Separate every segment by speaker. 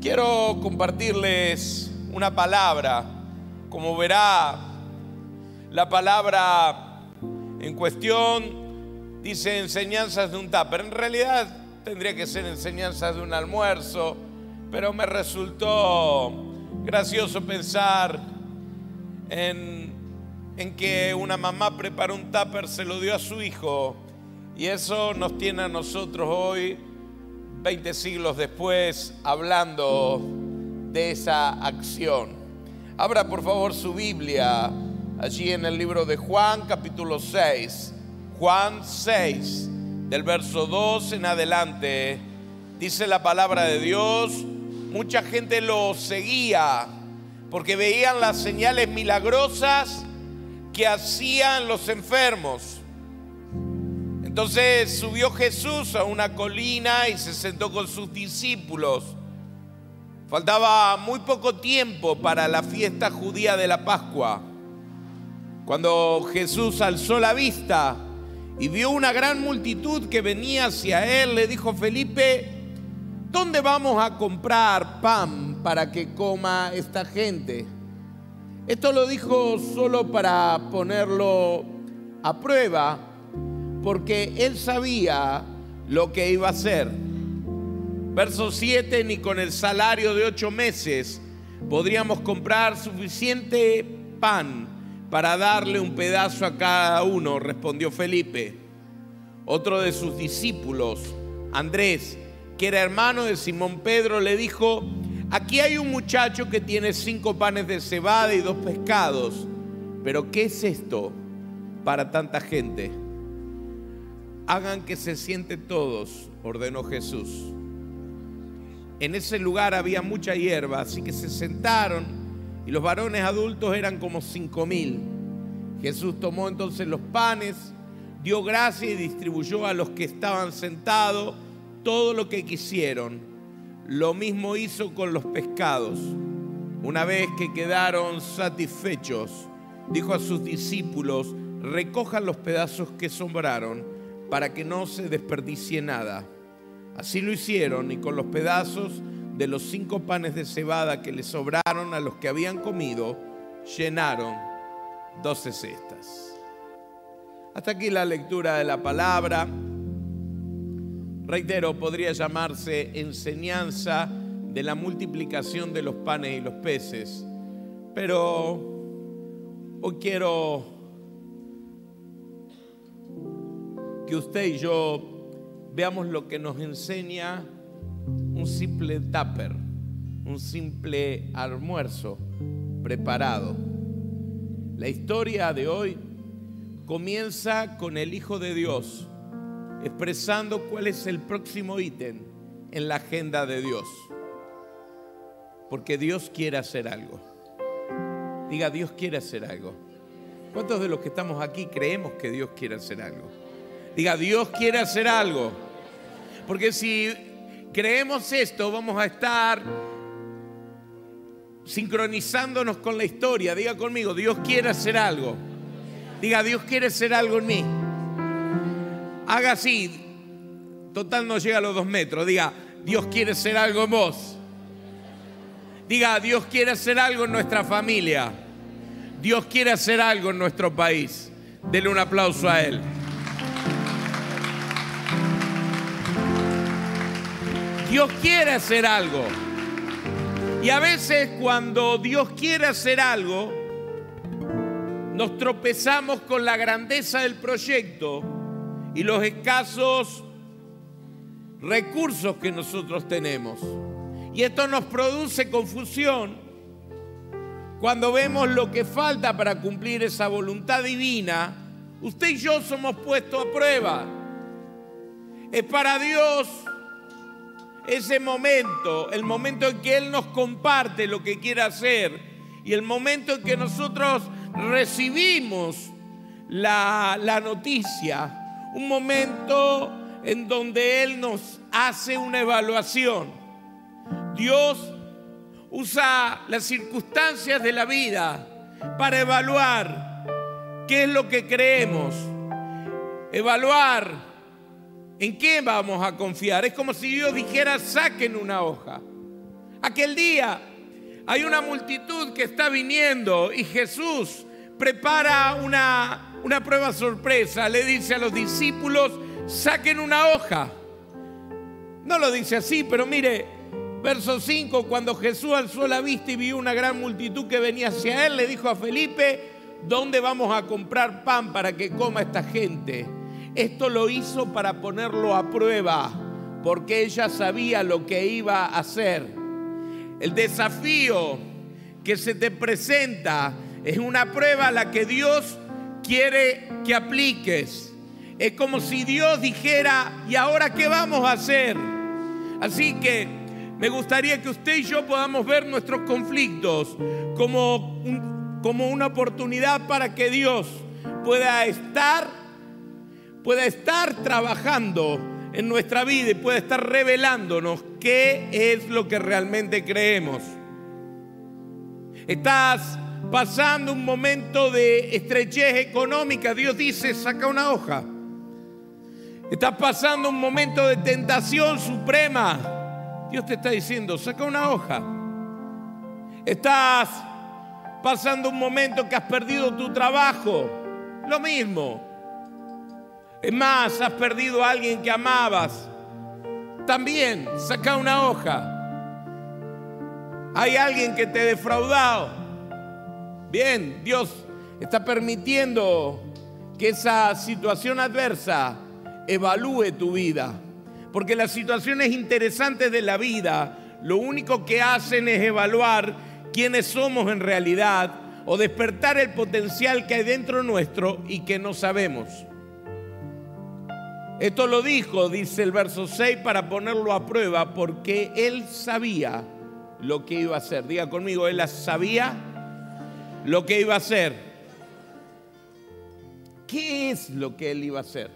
Speaker 1: Quiero compartirles una palabra. Como verá, la palabra en cuestión dice enseñanzas de un tupper. En realidad tendría que ser enseñanzas de un almuerzo, pero me resultó gracioso pensar en, que una mamá preparó un tupper, se lo dio a su hijo, y eso nos tiene a nosotros hoy 20 siglos después, hablando de esa acción. Abra por favor su Biblia allí en el libro de Juan capítulo 6. Juan 6, del verso 2 en adelante, dice la palabra de Dios, mucha gente lo seguía porque veían las señales milagrosas que hacían los enfermos. Entonces subió Jesús a una colina y se sentó con sus discípulos. Faltaba muy poco tiempo para la fiesta judía de la Pascua. Cuando Jesús alzó la vista y vio una gran multitud que venía hacia él, le dijo Felipe, ¿dónde vamos a comprar pan para que coma esta gente? Esto lo dijo solo para ponerlo a prueba porque él sabía lo que iba a hacer. Verso 7, ni con el salario de ocho meses podríamos comprar suficiente pan para darle un pedazo a cada uno, respondió Felipe. Otro de sus discípulos, Andrés, que era hermano de Simón Pedro, le dijo, aquí hay un muchacho que tiene cinco panes de cebada y dos pescados, pero ¿qué es esto para tanta gente? Hagan que se sienten todos, ordenó Jesús. En ese lugar había mucha hierba, así que se sentaron y los varones adultos eran como cinco mil. Jesús tomó entonces los panes, dio gracia y distribuyó a los que estaban sentados todo lo que quisieron. Lo mismo hizo con los pescados. Una vez que quedaron satisfechos, dijo a sus discípulos, recojan los pedazos que sobraron para que no se desperdicie nada. Así lo hicieron y con los pedazos de los cinco panes de cebada que le sobraron a los que habían comido, llenaron doce cestas. Hasta aquí la lectura de la palabra. Reitero, podría llamarse enseñanza de la multiplicación de los panes y los peces, pero hoy quiero que usted y yo veamos lo que nos enseña un simple tupper, un simple almuerzo preparado. La historia de hoy comienza con el Hijo de Dios expresando cuál es el próximo ítem en la agenda de Dios. Porque Dios quiere hacer algo. Diga, Dios quiere hacer algo. ¿Cuántos de los que estamos aquí creemos que Dios quiere hacer algo? Diga, Dios quiere hacer algo. Porque si creemos esto, vamos a estar sincronizándonos con la historia. Diga conmigo, Dios quiere hacer algo. Diga, Dios quiere hacer algo en mí. Haga así. Total no llega a los dos metros. Diga, Dios quiere hacer algo en vos. Diga, Dios quiere hacer algo en nuestra familia. Dios quiere hacer algo en nuestro país. Dele un aplauso a Él. Dios quiere hacer algo. Y a veces cuando Dios quiere hacer algo, nos tropezamos con la grandeza del proyecto y los escasos recursos que nosotros tenemos. Y esto nos produce confusión cuando vemos lo que falta para cumplir esa voluntad divina. Usted y yo somos puestos a prueba. Es para Dios ese momento, el momento en que Él nos comparte lo que quiere hacer y el momento en que nosotros recibimos la, la noticia, un momento en donde Él nos hace una evaluación. Dios usa las circunstancias de la vida para evaluar qué es lo que creemos, evaluar ¿En qué vamos a confiar? Es como si Dios dijera, saquen una hoja. Aquel día hay una multitud que está viniendo y Jesús prepara una, una prueba sorpresa. Le dice a los discípulos, saquen una hoja. No lo dice así, pero mire, verso 5, cuando Jesús alzó la vista y vio una gran multitud que venía hacia él, le dijo a Felipe, ¿dónde vamos a comprar pan para que coma esta gente? Esto lo hizo para ponerlo a prueba, porque ella sabía lo que iba a hacer. El desafío que se te presenta es una prueba a la que Dios quiere que apliques. Es como si Dios dijera, ¿y ahora qué vamos a hacer? Así que me gustaría que usted y yo podamos ver nuestros conflictos como, como una oportunidad para que Dios pueda estar, pueda estar trabajando en nuestra vida y pueda estar revelándonos qué es lo que realmente creemos. Estás pasando un momento de estrechez económica, Dios dice, saca una hoja. Estás pasando un momento de tentación suprema. Dios te está diciendo, saca una hoja. Estás pasando un momento que has perdido tu trabajo. Lo mismo. Es más, has perdido a alguien que amabas. También, saca una hoja. Hay alguien que te ha defraudado. Bien, Dios está permitiendo que esa situación adversa evalúe tu vida. Porque las situaciones interesantes de la vida lo único que hacen es evaluar quiénes somos en realidad o despertar el potencial que hay dentro nuestro y que no sabemos. Esto lo dijo, dice el verso 6, para ponerlo a prueba, porque él sabía lo que iba a hacer. Diga conmigo, él sabía lo que iba a hacer. ¿Qué es lo que él iba a hacer?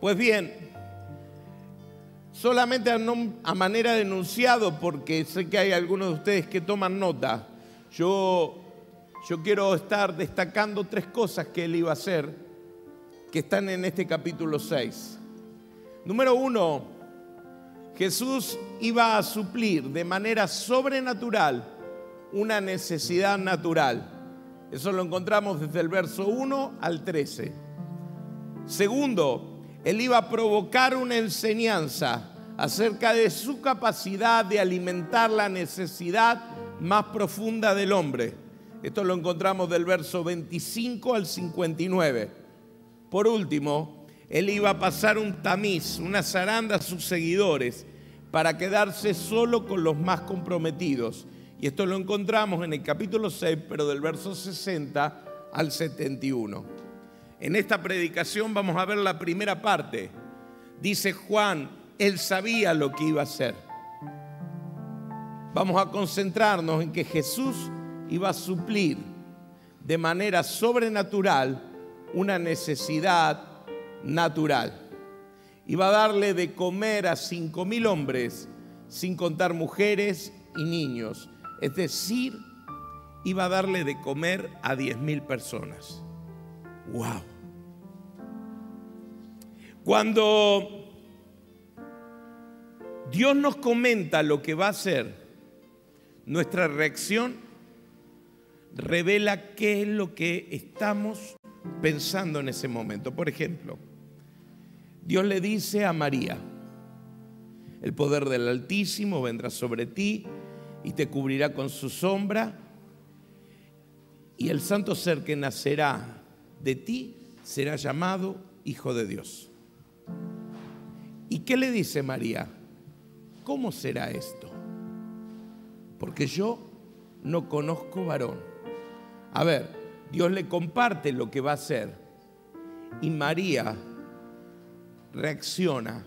Speaker 1: Pues bien, solamente a, manera de enunciado, porque sé que hay algunos de ustedes que toman nota, yo, yo quiero estar destacando tres cosas que él iba a hacer, que están en este capítulo 6. Número uno, Jesús iba a suplir de manera sobrenatural una necesidad natural. Eso lo encontramos desde el verso 1 al 13. Segundo, él iba a provocar una enseñanza acerca de su capacidad de alimentar la necesidad más profunda del hombre. Esto lo encontramos del verso 25 al 59. Por último, él iba a pasar un tamiz, una zaranda a sus seguidores para quedarse solo con los más comprometidos y esto lo encontramos en el capítulo 6, pero del verso 60 al 71. En esta predicación vamos a ver la primera parte. Dice Juan, él sabía lo que iba a hacer. Vamos a concentrarnos en que Jesús iba a suplir de manera sobrenatural una necesidad natural. Iba a darle de comer a cinco mil hombres, sin contar mujeres y niños. Es decir, iba a darle de comer a 10 mil personas. ¡Wow! Cuando Dios nos comenta lo que va a hacer, nuestra reacción revela qué es lo que estamos pensando en ese momento. Por ejemplo, Dios le dice a María, el poder del Altísimo vendrá sobre ti y te cubrirá con su sombra, y el santo ser que nacerá de ti será llamado Hijo de Dios. ¿Y qué le dice María? ¿Cómo será esto? Porque yo no conozco varón. A ver, Dios le comparte lo que va a hacer y María reacciona.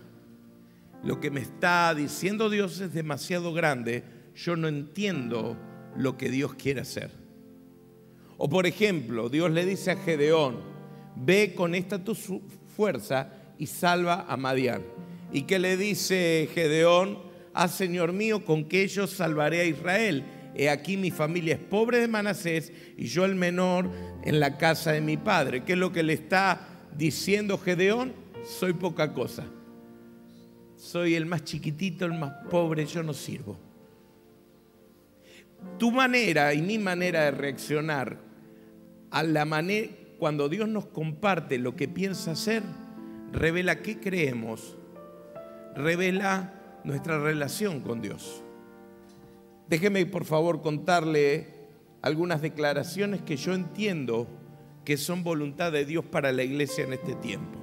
Speaker 1: Lo que me está diciendo Dios es demasiado grande yo no entiendo lo que Dios quiere hacer. O por ejemplo, Dios le dice a Gedeón, ve con esta tu fuerza y salva a Madián. ¿Y qué le dice Gedeón? Ah, Señor mío, con que yo salvaré a Israel. He aquí mi familia es pobre de Manasés y yo el menor en la casa de mi padre. ¿Qué es lo que le está diciendo Gedeón? Soy poca cosa. Soy el más chiquitito, el más pobre, yo no sirvo. tu manera y mi manera de reaccionar a la manera cuando Dios nos comparte lo que piensa hacer, revela qué creemos, revela nuestra relación con Dios. Déjeme por favor contarle algunas declaraciones que yo entiendo que son voluntad de Dios para la iglesia en este tiempo.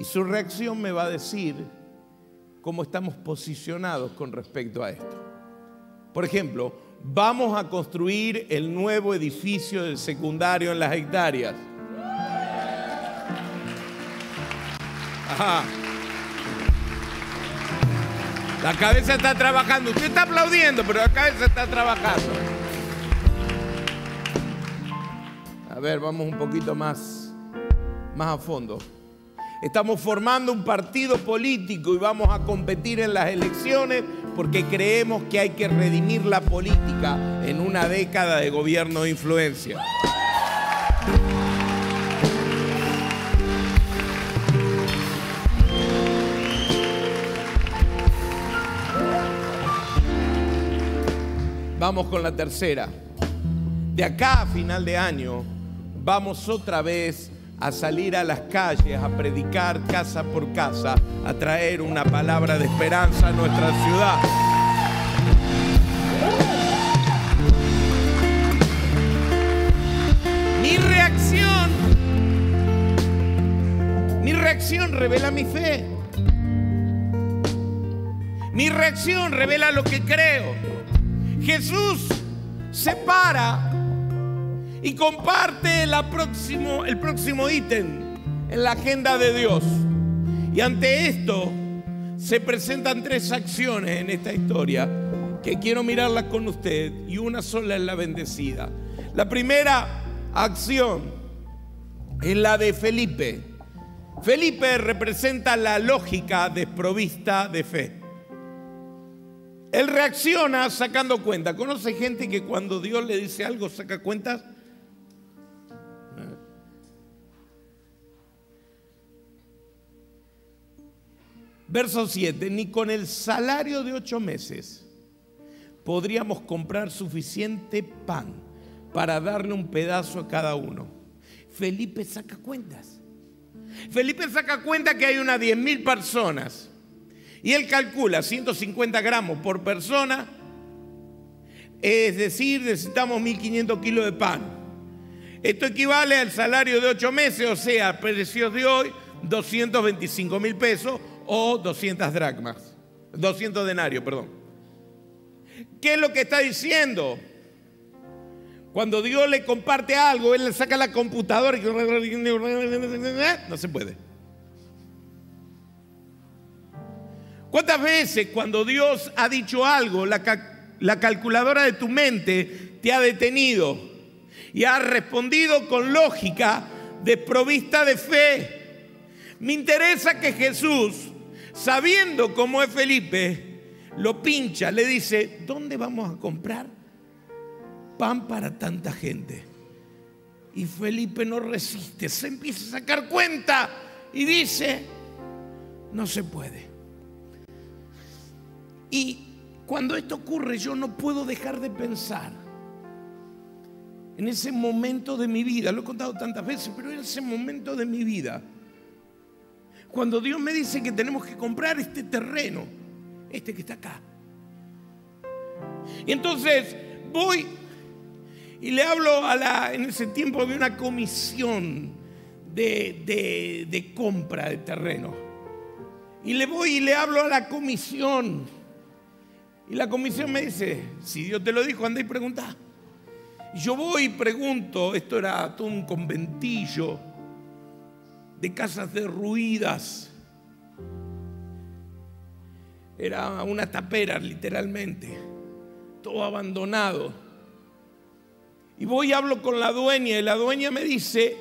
Speaker 1: Y su reacción me va a decir cómo estamos posicionados con respecto a esto. Por ejemplo, vamos a construir el nuevo edificio del secundario en las hectáreas. Ajá. La cabeza está trabajando. Usted está aplaudiendo, pero la cabeza está trabajando. A ver, vamos un poquito más, más a fondo. Estamos formando un partido político y vamos a competir en las elecciones porque creemos que hay que redimir la política en una década de gobierno de influencia. Vamos con la tercera. De acá a final de año vamos otra vez a salir a las calles, a predicar casa por casa, a traer una palabra de esperanza a nuestra ciudad. Mi reacción, mi reacción revela mi fe. Mi reacción revela lo que creo. Jesús se para y comparte próximo, el próximo ítem en la agenda de Dios. Y ante esto se presentan tres acciones en esta historia que quiero mirarlas con usted y una sola es la bendecida. La primera acción es la de Felipe. Felipe representa la lógica desprovista de fe. Él reacciona sacando cuenta. ¿Conoce gente que cuando Dios le dice algo saca cuentas? Verso 7, ni con el salario de ocho meses podríamos comprar suficiente pan para darle un pedazo a cada uno. Felipe saca cuentas. Felipe saca cuenta que hay unas 10 mil personas y él calcula 150 gramos por persona, es decir, necesitamos 1.500 kilos de pan. Esto equivale al salario de 8 meses, o sea, precios de hoy, 225 mil pesos o 200 dracmas, 200 denarios, perdón. ¿Qué es lo que está diciendo? Cuando Dios le comparte algo, Él le saca la computadora y no se puede. ¿Cuántas veces cuando Dios ha dicho algo, la, calculadora de tu mente te ha detenido y ha respondido con lógica desprovista de fe? Me interesa que Jesús, sabiendo cómo es Felipe, lo pincha, le dice, ¿dónde vamos a comprar pan para tanta gente? Y Felipe no resiste, se empieza a sacar cuenta y dice, no se puede. Y cuando esto ocurre yo no puedo dejar de pensar en ese momento de mi vida, lo he contado tantas veces, pero en ese momento de mi vida, cuando Dios me dice que tenemos que comprar este terreno, este que está acá. Y entonces voy y le hablo a la, en ese tiempo de una comisión de, de compra de terreno. Y le voy y le hablo a la comisión y la comisión me dice, si Dios te lo dijo, anda y pregunta. Y yo voy y pregunto, esto era todo un conventillo de casas derruidas. Era una tapera, literalmente, todo abandonado. Y voy y hablo con la dueña y la dueña me dice,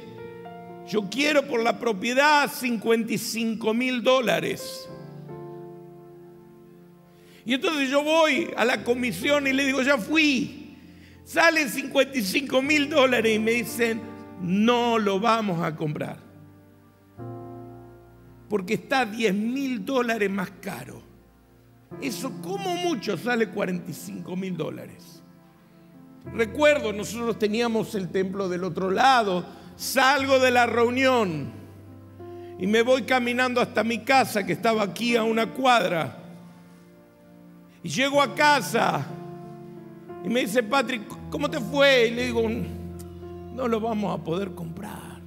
Speaker 1: yo quiero por la propiedad 55 mil dólares. Y entonces yo voy a la comisión y le digo, ya fui. Salen 55 mil dólares y me dicen, no lo vamos a comprar. Porque está 10 mil dólares más caro. Eso como mucho sale 45 mil dólares. Recuerdo, nosotros teníamos el templo del otro lado, salgo de la reunión y me voy caminando hasta mi casa que estaba aquí a una cuadra. Y llego a casa y me dice, Patrick, ¿cómo te fue? Y le digo, no lo vamos a poder comprar.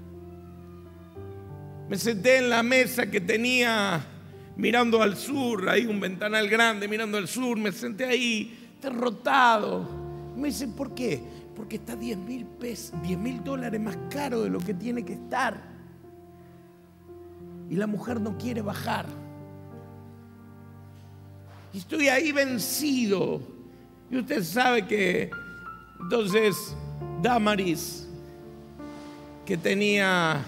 Speaker 1: Me senté en la mesa que tenía mirando al sur, ahí un ventanal grande mirando al sur, me senté ahí derrotado. Me dice, ¿por qué? Porque está 10 mil pesos, 10 mil dólares más caro de lo que tiene que estar. Y la mujer no quiere bajar. Estoy ahí vencido. Y usted sabe que entonces Damaris, que tenía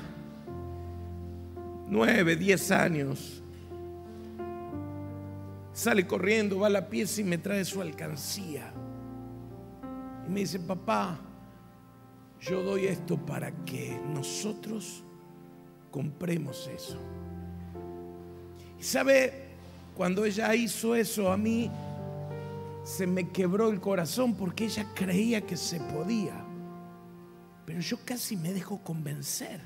Speaker 1: nueve, diez años, sale corriendo, va a la pieza y me trae su alcancía. Y me dice, papá, yo doy esto para que nosotros compremos eso. Y sabe, cuando ella hizo eso, a mí se me quebró el corazón porque ella creía que se podía. Pero yo casi me dejo convencer.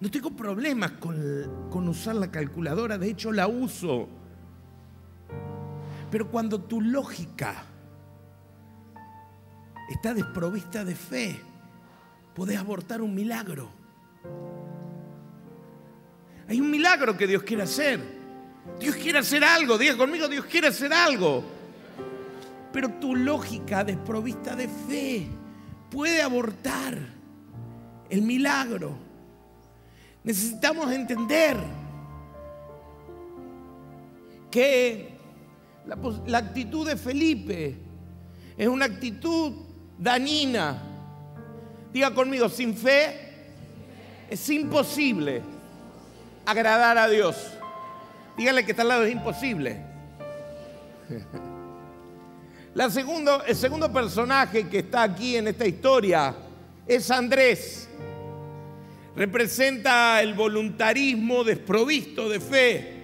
Speaker 1: No tengo problemas con, usar la calculadora, de hecho la uso. Pero cuando tu lógica está desprovista de fe, podés abortar un milagro. Hay un milagro que Dios quiere hacer. Dios quiere hacer algo, diga conmigo, Dios quiere hacer algo. Pero tu lógica desprovista de fe puede abortar el milagro. Necesitamos entender que la, actitud de Felipe es una actitud dañina. Diga conmigo, sin fe es imposible agradar a Dios. Dígale que está al lado, es imposible. La segundo, el segundo personaje que está aquí en esta historia es Andrés representa el voluntarismo desprovisto de fe.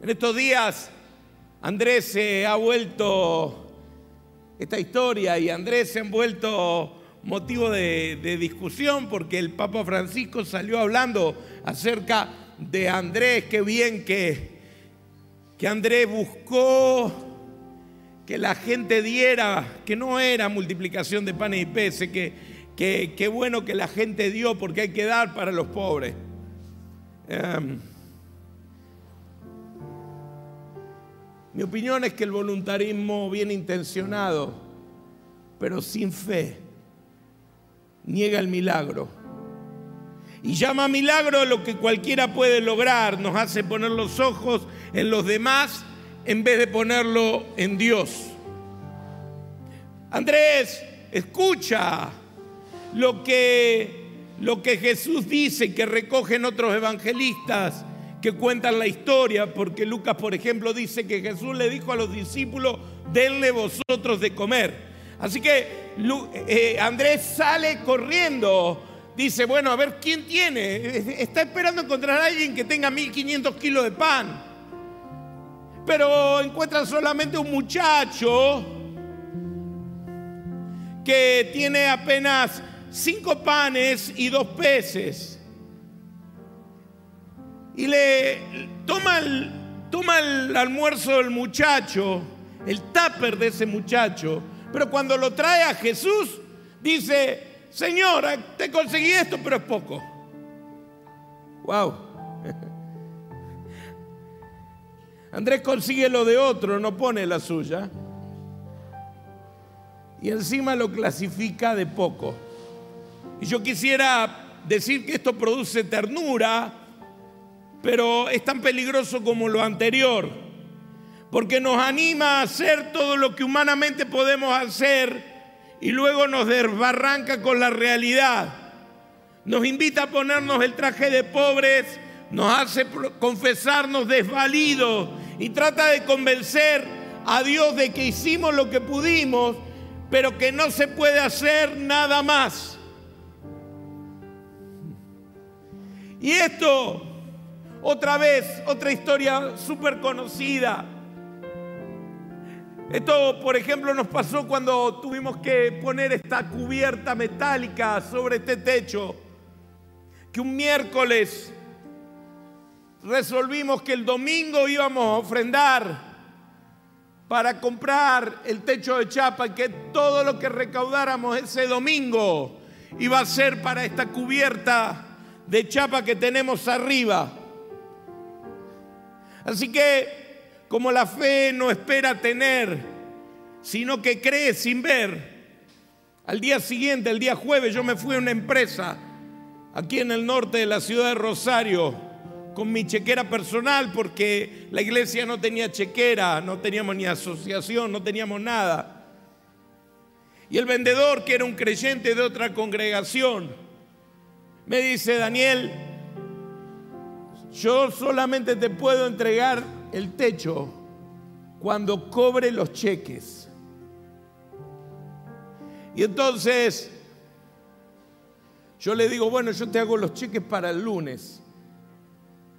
Speaker 1: En estos días Andrés se ha vuelto esta historia y Andrés se ha vuelto motivo de, de, discusión porque el Papa Francisco salió hablando acerca de Andrés, qué bien que, que Andrés buscó que la gente diera, que no era multiplicación de panes y peces, que, Qué, bueno que la gente dio porque hay que dar para los pobres. Em, mi opinión es que el voluntarismo bien intencionado, pero sin fe, niega el milagro. Y llama milagro lo que cualquiera puede lograr, nos hace poner los ojos en los demás en vez de ponerlo en Dios. Andrés, escucha lo que, lo que Jesús dice, que recogen otros evangelistas que cuentan la historia, porque Lucas, por ejemplo, dice que Jesús le dijo a los discípulos, denle vosotros de comer. Así que eh, Andrés sale corriendo, dice, bueno, a ver quién tiene, está esperando encontrar a alguien que tenga 1500 kilos de pan, pero encuentra solamente un muchacho que tiene apenas cinco panes y dos peces. Y le toma el, toma el almuerzo del muchacho, el tupper de ese muchacho, pero cuando lo trae a Jesús, dice, Señora, te conseguí esto, pero es poco. Wow. Andrés consigue lo de otro, no pone la suya. Y encima lo clasifica de poco. Y yo quisiera decir que esto produce ternura, pero es tan peligroso como lo anterior, porque nos anima a hacer todo lo que humanamente podemos hacer y luego nos desbarranca con la realidad. Nos invita a ponernos el traje de pobres, nos hace confesarnos desvalidos y trata de convencer a Dios de que hicimos lo que pudimos, pero que no se puede hacer nada más. Y esto Otra vez, otra historia súper conocida. Esto, por ejemplo, nos pasó cuando tuvimos que poner esta cubierta metálica sobre este techo, que un miércoles resolvimos que el domingo íbamos a ofrendar para comprar el techo de chapa y que todo lo que recaudáramos ese domingo iba a ser para esta cubierta de chapa que tenemos arriba. Así que como la fe no espera tener, sino que cree sin ver, al día siguiente, el día jueves, yo me fui a una empresa aquí en el norte de la ciudad de Rosario con mi chequera personal porque la iglesia no tenía chequera, no teníamos ni asociación, no teníamos nada. Y el vendedor, que era un creyente de otra congregación, me dice, Daniel, yo solamente te puedo entregar el techo cuando cobre los cheques. Y entonces yo le digo, bueno, yo te hago los cheques para el lunes.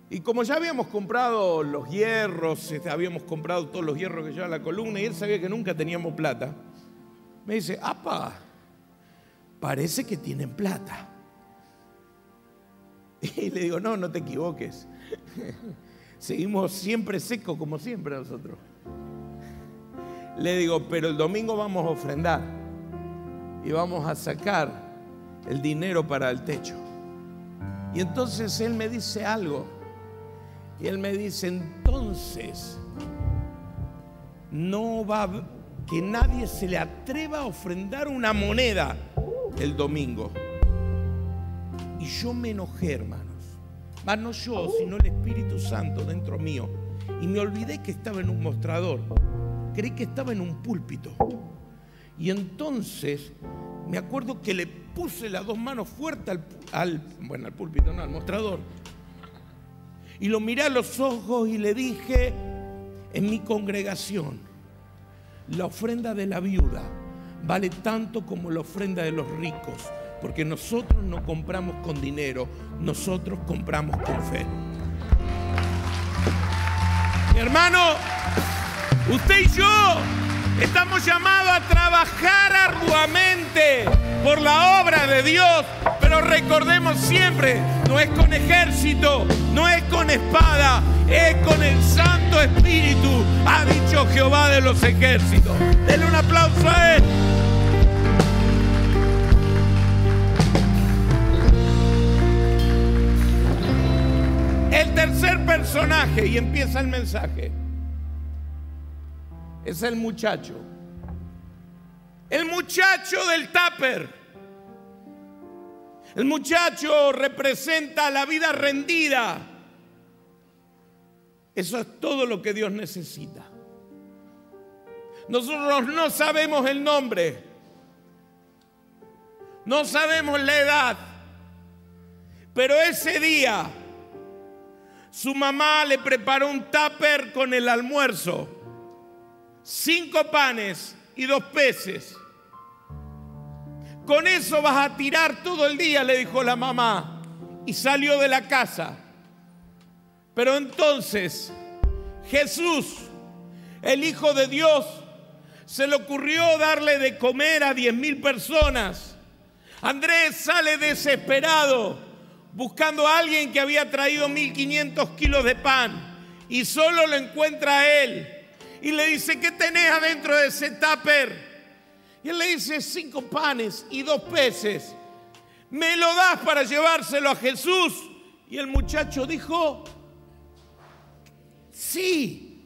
Speaker 1: Y como ya habíamos comprado los hierros, este, habíamos comprado todos los hierros que lleva la columna y él sabía que nunca teníamos plata, me dice, apa, parece que tienen plata. Y le digo, no, no te equivoques. Seguimos siempre secos como siempre nosotros. Le digo, pero el domingo vamos a ofrendar y vamos a sacar el dinero para el techo. Y entonces él me dice algo. Y él me dice, entonces, no va que nadie se le atreva a ofrendar una moneda el domingo. Y yo me enojé, hermanos. Más no yo, sino el Espíritu Santo dentro mío. Y me olvidé que estaba en un mostrador. Creí que estaba en un púlpito. Y entonces me acuerdo que le puse las dos manos fuertes al, bueno, al púlpito, no, al mostrador. Y lo miré a los ojos y le dije, en mi congregación, la ofrenda de la viuda vale tanto como la ofrenda de los ricos porque nosotros no compramos con dinero, nosotros compramos con fe. Mi hermano, usted y yo estamos llamados a trabajar arduamente por la obra de Dios, pero recordemos siempre, no es con ejército, no es con espada, es con el Santo Espíritu, ha dicho Jehová de los ejércitos. Denle un aplauso a Él. Tercer personaje, y empieza el mensaje, es el muchacho. El muchacho del tupper. El muchacho representa la vida rendida. Eso es todo lo que Dios necesita. Nosotros no sabemos el nombre. No sabemos la edad. Pero ese día su mamá le preparó un tupper con el almuerzo, cinco panes y dos peces. Con eso vas a tirar todo el día, le dijo la mamá. Y salió de la casa. Pero entonces Jesús, el Hijo de Dios, se le ocurrió darle de comer a diez mil personas. Andrés sale desesperado buscando a alguien que había traído 1500 kilos de pan y solo lo encuentra a él y le dice, ¿qué tenés adentro de ese tupper? Y él le dice, cinco panes y dos peces. ¿Me lo das para llevárselo a Jesús? Y el muchacho dijo, sí.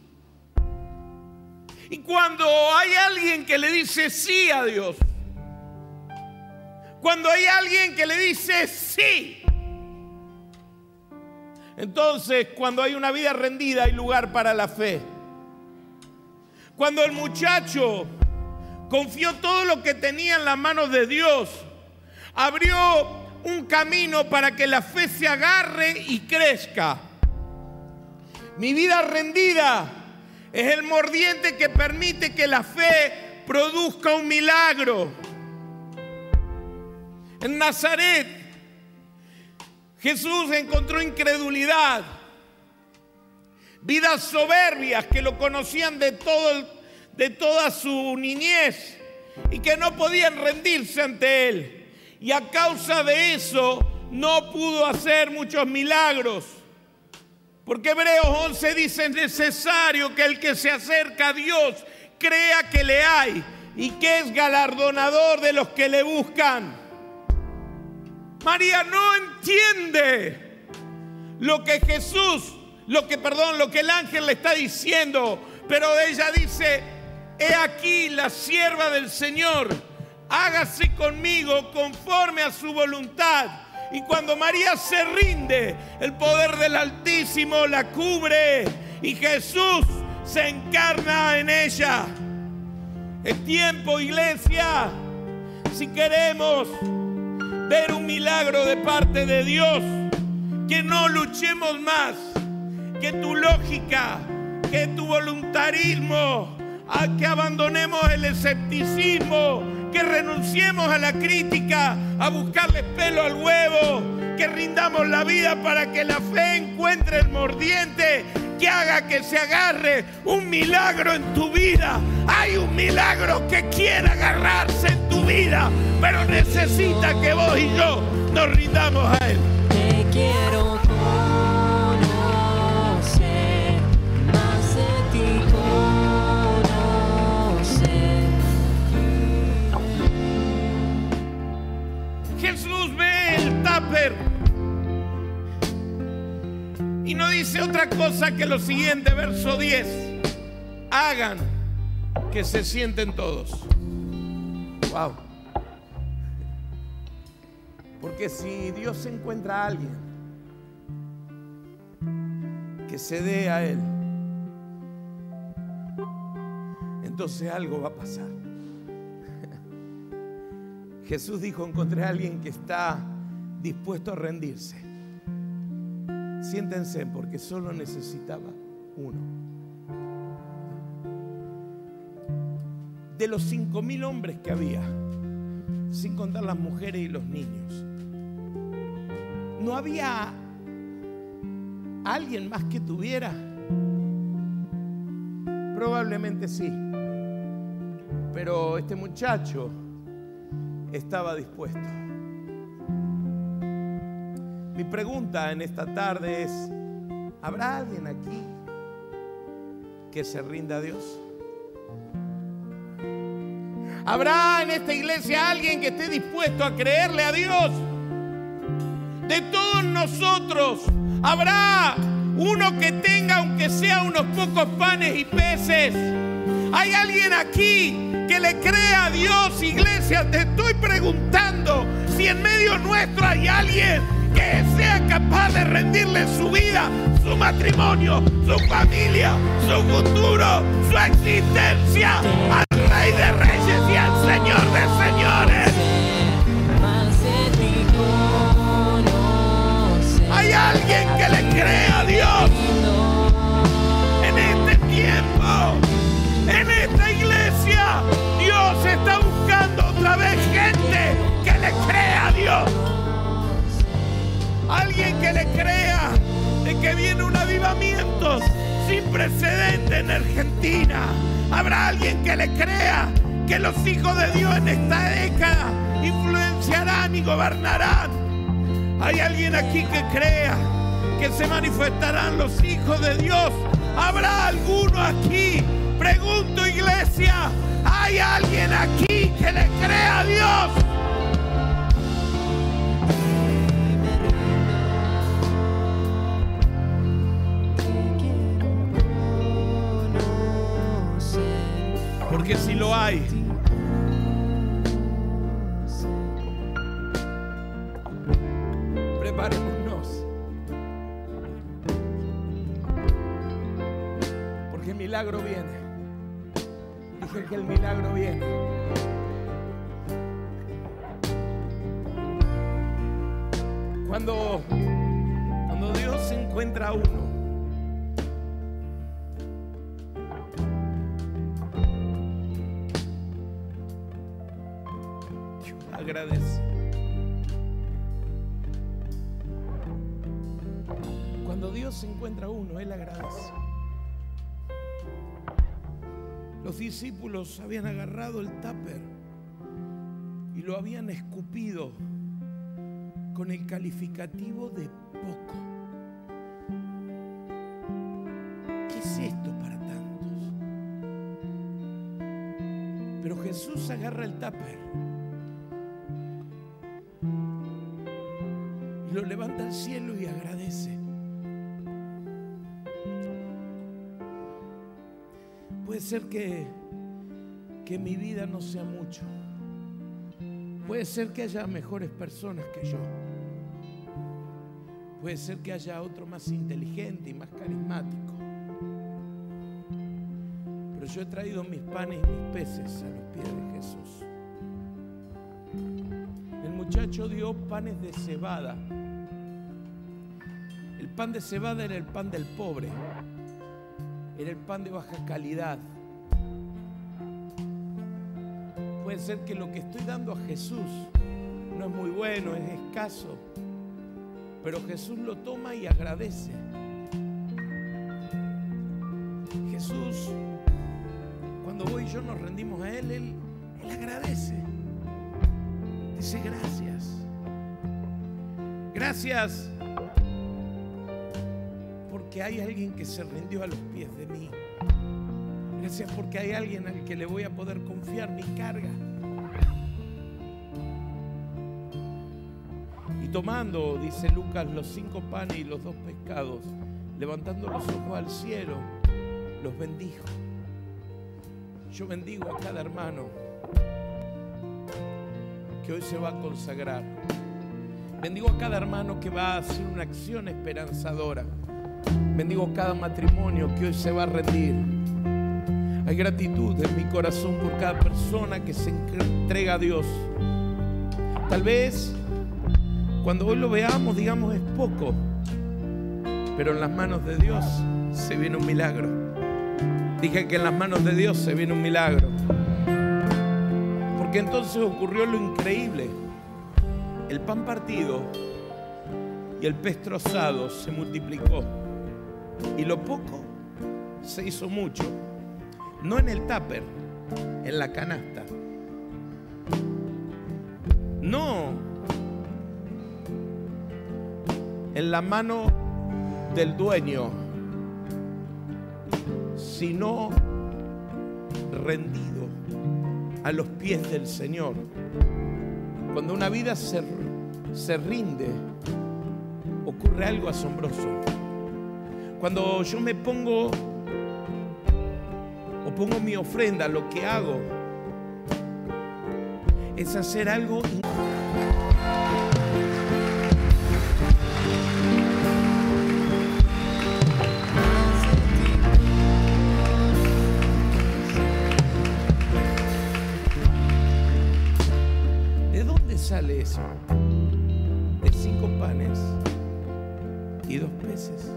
Speaker 1: Y cuando hay alguien que le dice sí a Dios, cuando hay alguien que le dice sí, entonces, cuando hay una vida rendida, hay lugar para la fe. Cuando el muchacho confió todo lo que tenía en las manos de Dios, abrió un camino para que la fe se agarre y crezca. Mi vida rendida es el mordiente que permite que la fe produzca un milagro. En Nazaret Jesús encontró incredulidad. vidas soberbias que lo conocían de, todo, de toda su niñez y que no podían rendirse ante él. Y a causa de eso no pudo hacer muchos milagros. Porque Hebreos 11 dice es necesario que el que se acerca a Dios crea que le hay y que es galardonador de los que le buscan. María no entiende lo que Jesús, lo que, perdón, lo que el ángel le está diciendo, pero ella dice, he aquí la sierva del Señor, hágase conmigo conforme a su voluntad. Y cuando María se rinde, el poder del Altísimo la cubre y Jesús se encarna en ella. Es tiempo, iglesia, si queremos ver un milagro de parte de Dios, que no luchemos más, que tu lógica, que tu voluntarismo, a que abandonemos el escepticismo, que renunciemos a la crítica, a buscarle pelo al huevo, que rindamos la vida para que la fe encuentre el mordiente que haga que se agarre un milagro en tu vida. Hay un milagro que quiere agarrarse en tu vida, pero necesita que vos y yo nos rindamos a Él.
Speaker 2: Te quiero
Speaker 1: otra cosa que lo siguiente, verso 10. Hagan que se sienten todos. Wow. Porque si Dios encuentra a alguien que se dé a Él, entonces algo va a pasar. Jesús dijo, encontré a alguien que está dispuesto a rendirse. Siéntense porque solo necesitaba uno. De los cinco mil hombres que había, sin contar las mujeres y los niños, no había alguien más que tuviera. Probablemente sí. Pero este muchacho estaba dispuesto. Mi pregunta en esta tarde es, ¿habrá alguien aquí que se rinda a Dios? ¿Habrá en esta iglesia alguien que esté dispuesto a creerle a Dios? De todos nosotros, ¿habrá uno que tenga, aunque sea unos pocos panes y peces? ¿Hay alguien aquí que le crea a Dios, iglesia? Te estoy preguntando si en medio nuestro hay alguien que sea capaz de rendirle su vida, su matrimonio, su familia, su futuro, su existencia al Rey de Reyes y al Señor de Señores. Alguien que le crea de que viene un avivamiento sin precedente en Argentina. Habrá alguien que le crea que los hijos de Dios en esta década influenciarán y gobernarán. Hay alguien aquí que crea que se manifestarán los hijos de Dios. ¿Habrá alguno aquí? Pregunto iglesia, ¿hay alguien aquí Cuando, cuando Dios encuentra a uno, agradece. Cuando Dios encuentra encuentra uno, él agradece. Los discípulos habían agarrado el tupper y lo habían escupido con el calificativo de poco. ¿Qué es esto para tantos? Pero Jesús agarra el tupper y lo levanta al cielo y agradece. Puede ser que, que mi vida no sea mucho. Puede ser que haya mejores personas que yo. Puede ser que haya otro más inteligente y más carismático. Pero yo he traído mis panes y mis peces a los pies de Jesús. El muchacho dio panes de cebada. El pan de cebada era el pan del pobre. Era el pan de baja calidad. Puede ser que lo que estoy dando a Jesús no es muy bueno, es escaso. Pero Jesús lo toma y agradece. Jesús, cuando vos y yo nos rendimos a Él, Él, Él agradece. Dice gracias. Gracias porque hay alguien que se rindió a los pies de mí. Gracias porque hay alguien al que le voy a poder confiar mi carga. Tomando, dice Lucas, los cinco panes y los dos pescados, levantando los ojos al cielo, los bendijo. Yo bendigo a cada hermano que hoy se va a consagrar. Bendigo a cada hermano que va a hacer una acción esperanzadora. Bendigo cada matrimonio que hoy se va a rendir. Hay gratitud en mi corazón por cada persona que se entrega a Dios. Tal vez cuando hoy lo veamos digamos es poco, pero en las manos de Dios se viene un milagro. Dije que en las manos de Dios se viene un milagro. Porque entonces ocurrió lo increíble. El pan partido y el pez trozado se multiplicó. Y lo poco se hizo mucho. No en el tupper, en la canasta. No en la mano del dueño, sino rendido a los pies del Señor. Cuando una vida se, se rinde, ocurre algo asombroso. Cuando yo me pongo o pongo mi ofrenda, lo que hago es hacer algo. Sale eso? De cinco panes y dos peces.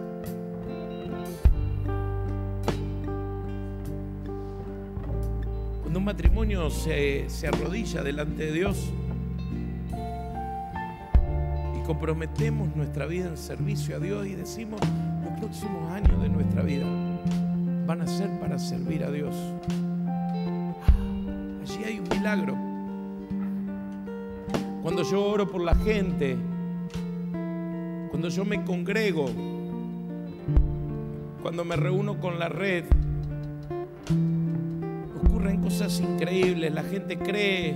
Speaker 1: Cuando un matrimonio se, se arrodilla delante de Dios y comprometemos nuestra vida en servicio a Dios y decimos los próximos años de nuestra vida van a ser para servir a Dios. Allí hay un milagro. Cuando yo oro por la gente, cuando yo me congrego, cuando me reúno con la red, ocurren cosas increíbles, la gente cree,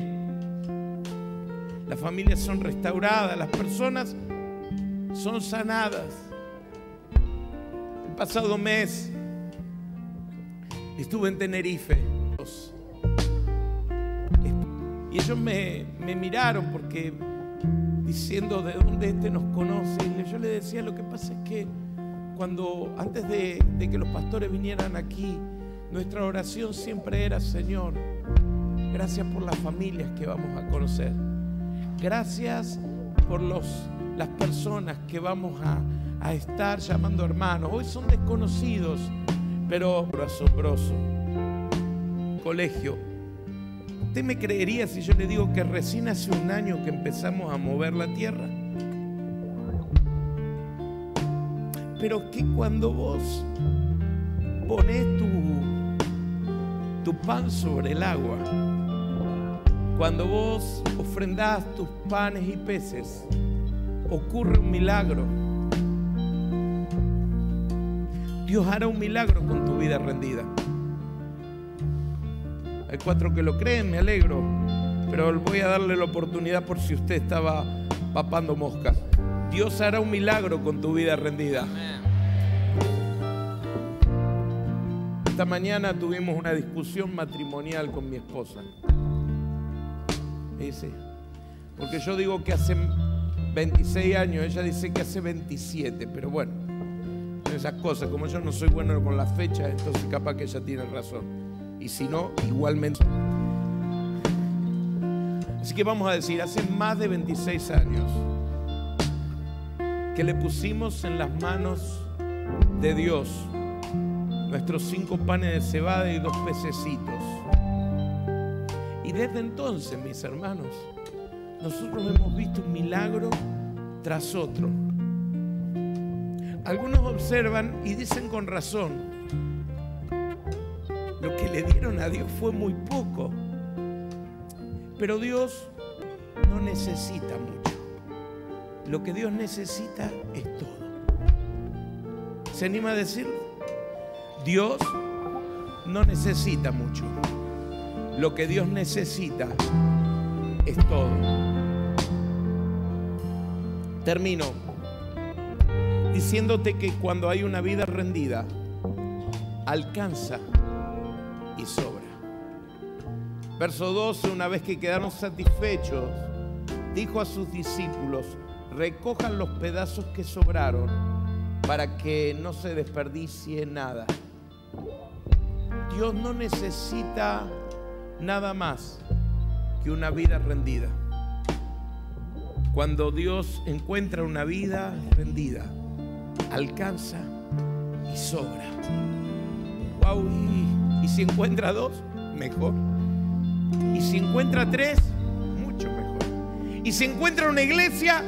Speaker 1: las familias son restauradas, las personas son sanadas. El pasado mes estuve en Tenerife y ellos me, miraron porque diciendo de dónde este nos conoce. Y yo le decía, lo que pasa es que cuando antes de, de que los pastores vinieran aquí, nuestra oración siempre era, Señor, gracias por las familias que vamos a conocer. Gracias por los, las personas que vamos a, a estar llamando hermanos. Hoy son desconocidos, pero asombroso. Colegio. ¿Usted me creería si yo le digo que recién hace un año que empezamos a mover la tierra? Pero que cuando vos pones tu, tu pan sobre el agua, cuando vos ofrendás tus panes y peces, ocurre un milagro. Dios hará un milagro con tu vida rendida. Hay cuatro que lo creen, me alegro, pero voy a darle la oportunidad por si usted estaba papando moscas. Dios hará un milagro con tu vida rendida. Esta mañana tuvimos una discusión matrimonial con mi esposa. Dice, porque yo digo que hace 26 años, ella dice que hace 27, pero bueno, esas cosas, como yo no soy bueno con las fechas, entonces capaz que ella tiene razón. Y si no, igualmente. Así que vamos a decir, hace más de 26 años que le pusimos en las manos de Dios nuestros cinco panes de cebada y dos pececitos. Y desde entonces, mis hermanos, nosotros hemos visto un milagro tras otro. Algunos observan y dicen con razón, le dieron a Dios fue muy poco, pero Dios no necesita mucho. Lo que Dios necesita es todo. ¿Se anima a decirlo? Dios no necesita mucho. Lo que Dios necesita es todo. Termino diciéndote que cuando hay una vida rendida, alcanza sobra. Verso 12, una vez que quedaron satisfechos, dijo a sus discípulos, recojan los pedazos que sobraron para que no se desperdicie nada. Dios no necesita nada más que una vida rendida. Cuando Dios encuentra una vida rendida, alcanza y sobra. Wow, y, si encuentra dos, mejor. Y si encuentra tres, mucho mejor. Y si encuentra una iglesia,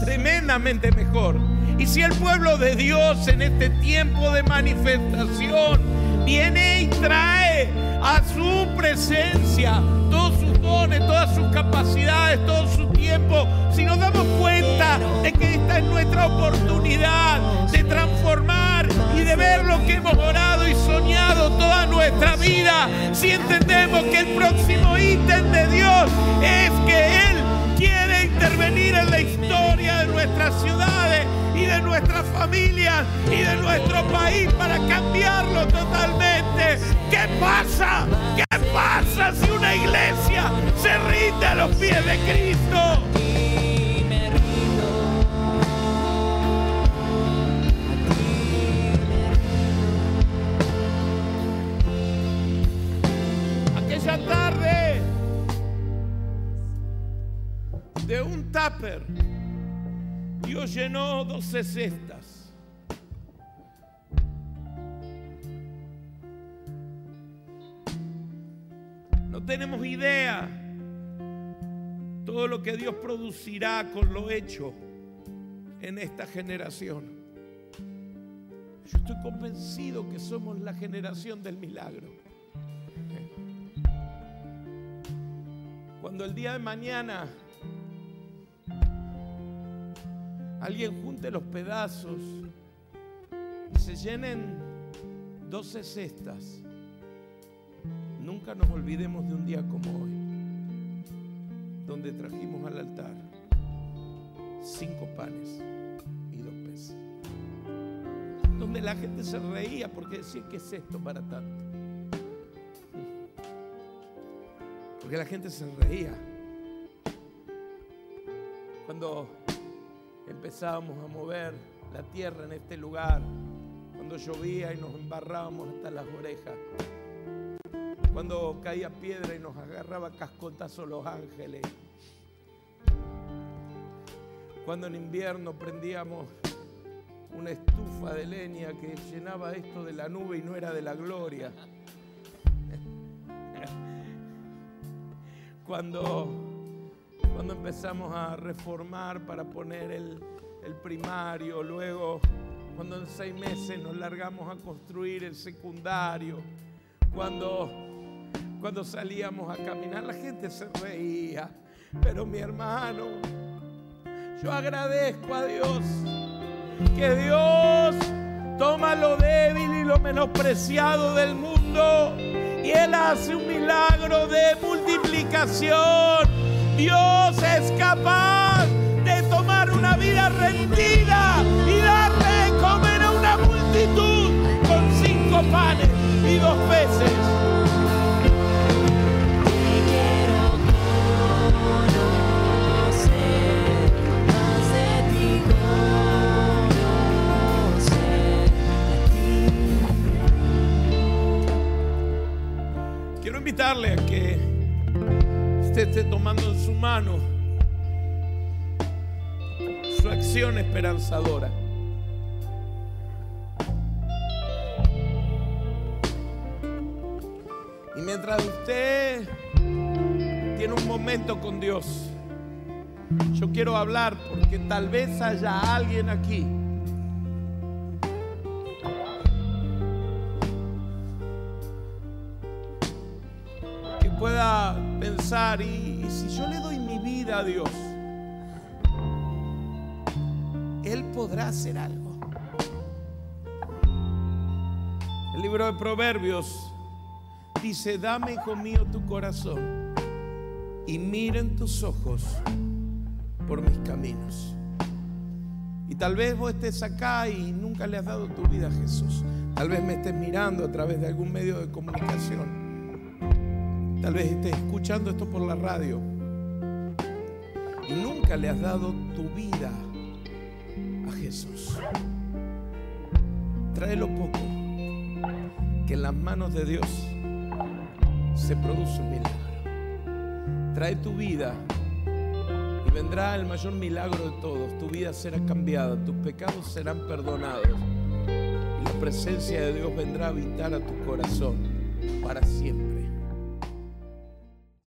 Speaker 1: tremendamente mejor. Y si el pueblo de Dios en este tiempo de manifestación viene y trae a su presencia todos sus dones, todas sus capacidades, todo su tiempo, si nos damos cuenta de que esta es nuestra oportunidad de transformar y de ver lo que hemos orado y soñado toda nuestra vida, si entendemos que el próximo ítem de Dios es que Él quiere intervenir en la historia de nuestras ciudades y de nuestras familias y de nuestro país para cambiarlo totalmente. ¿Qué pasa? ¿Qué pasa si una iglesia se rinde a los pies de Cristo? De un tupper, Dios llenó 12 cestas. No tenemos idea todo lo que Dios producirá con lo hecho en esta generación. Yo estoy convencido que somos la generación del milagro. Cuando el día de mañana alguien junte los pedazos y se llenen 12 cestas, nunca nos olvidemos de un día como hoy, donde trajimos al altar cinco panes y dos peces. Donde la gente se reía porque decía, ¿qué es esto para tanto? Porque la gente se reía. Cuando empezábamos a mover la tierra en este lugar, cuando llovía y nos embarrábamos hasta las orejas, cuando caía piedra y nos agarraba cascotazo los ángeles, cuando en invierno prendíamos una estufa de leña que llenaba esto de la nube y no era de la gloria. Cuando, cuando empezamos a reformar para poner el, primario, luego cuando en seis meses nos largamos a construir el secundario, cuando, cuando salíamos a caminar, la gente se reía. Pero mi hermano, yo agradezco a Dios que Dios toma lo débil y lo menospreciado del mundo y Él hace un milagro de multiplicación. Dios es capaz de tomar una vida rendida y darle comer a una multitud con cinco panes y dos peces.
Speaker 2: Quiero
Speaker 1: invitarle a que usted esté tomando en su mano su acción esperanzadora. Y mientras usted tiene un momento con Dios, yo quiero hablar porque tal vez haya alguien aquí y, y si yo le doy mi vida a Dios, Él podrá hacer algo. El libro de Proverbios dice, dame, hijo mío, tu corazón y miren tus ojos por mis caminos. Y tal vez vos estés acá y nunca le has dado tu vida a Jesús. Tal vez me estés mirando a través de algún medio de comunicación. Tal vez estés escuchando esto por la radio. Y nunca le has dado tu vida a Jesús. Tráelo poco. Que en las manos de Dios se produce un milagro. Trae tu vida y vendrá el mayor milagro de todos. Tu vida será cambiada, tus pecados serán perdonados y la presencia de Dios vendrá a habitar a tu corazón para siempre.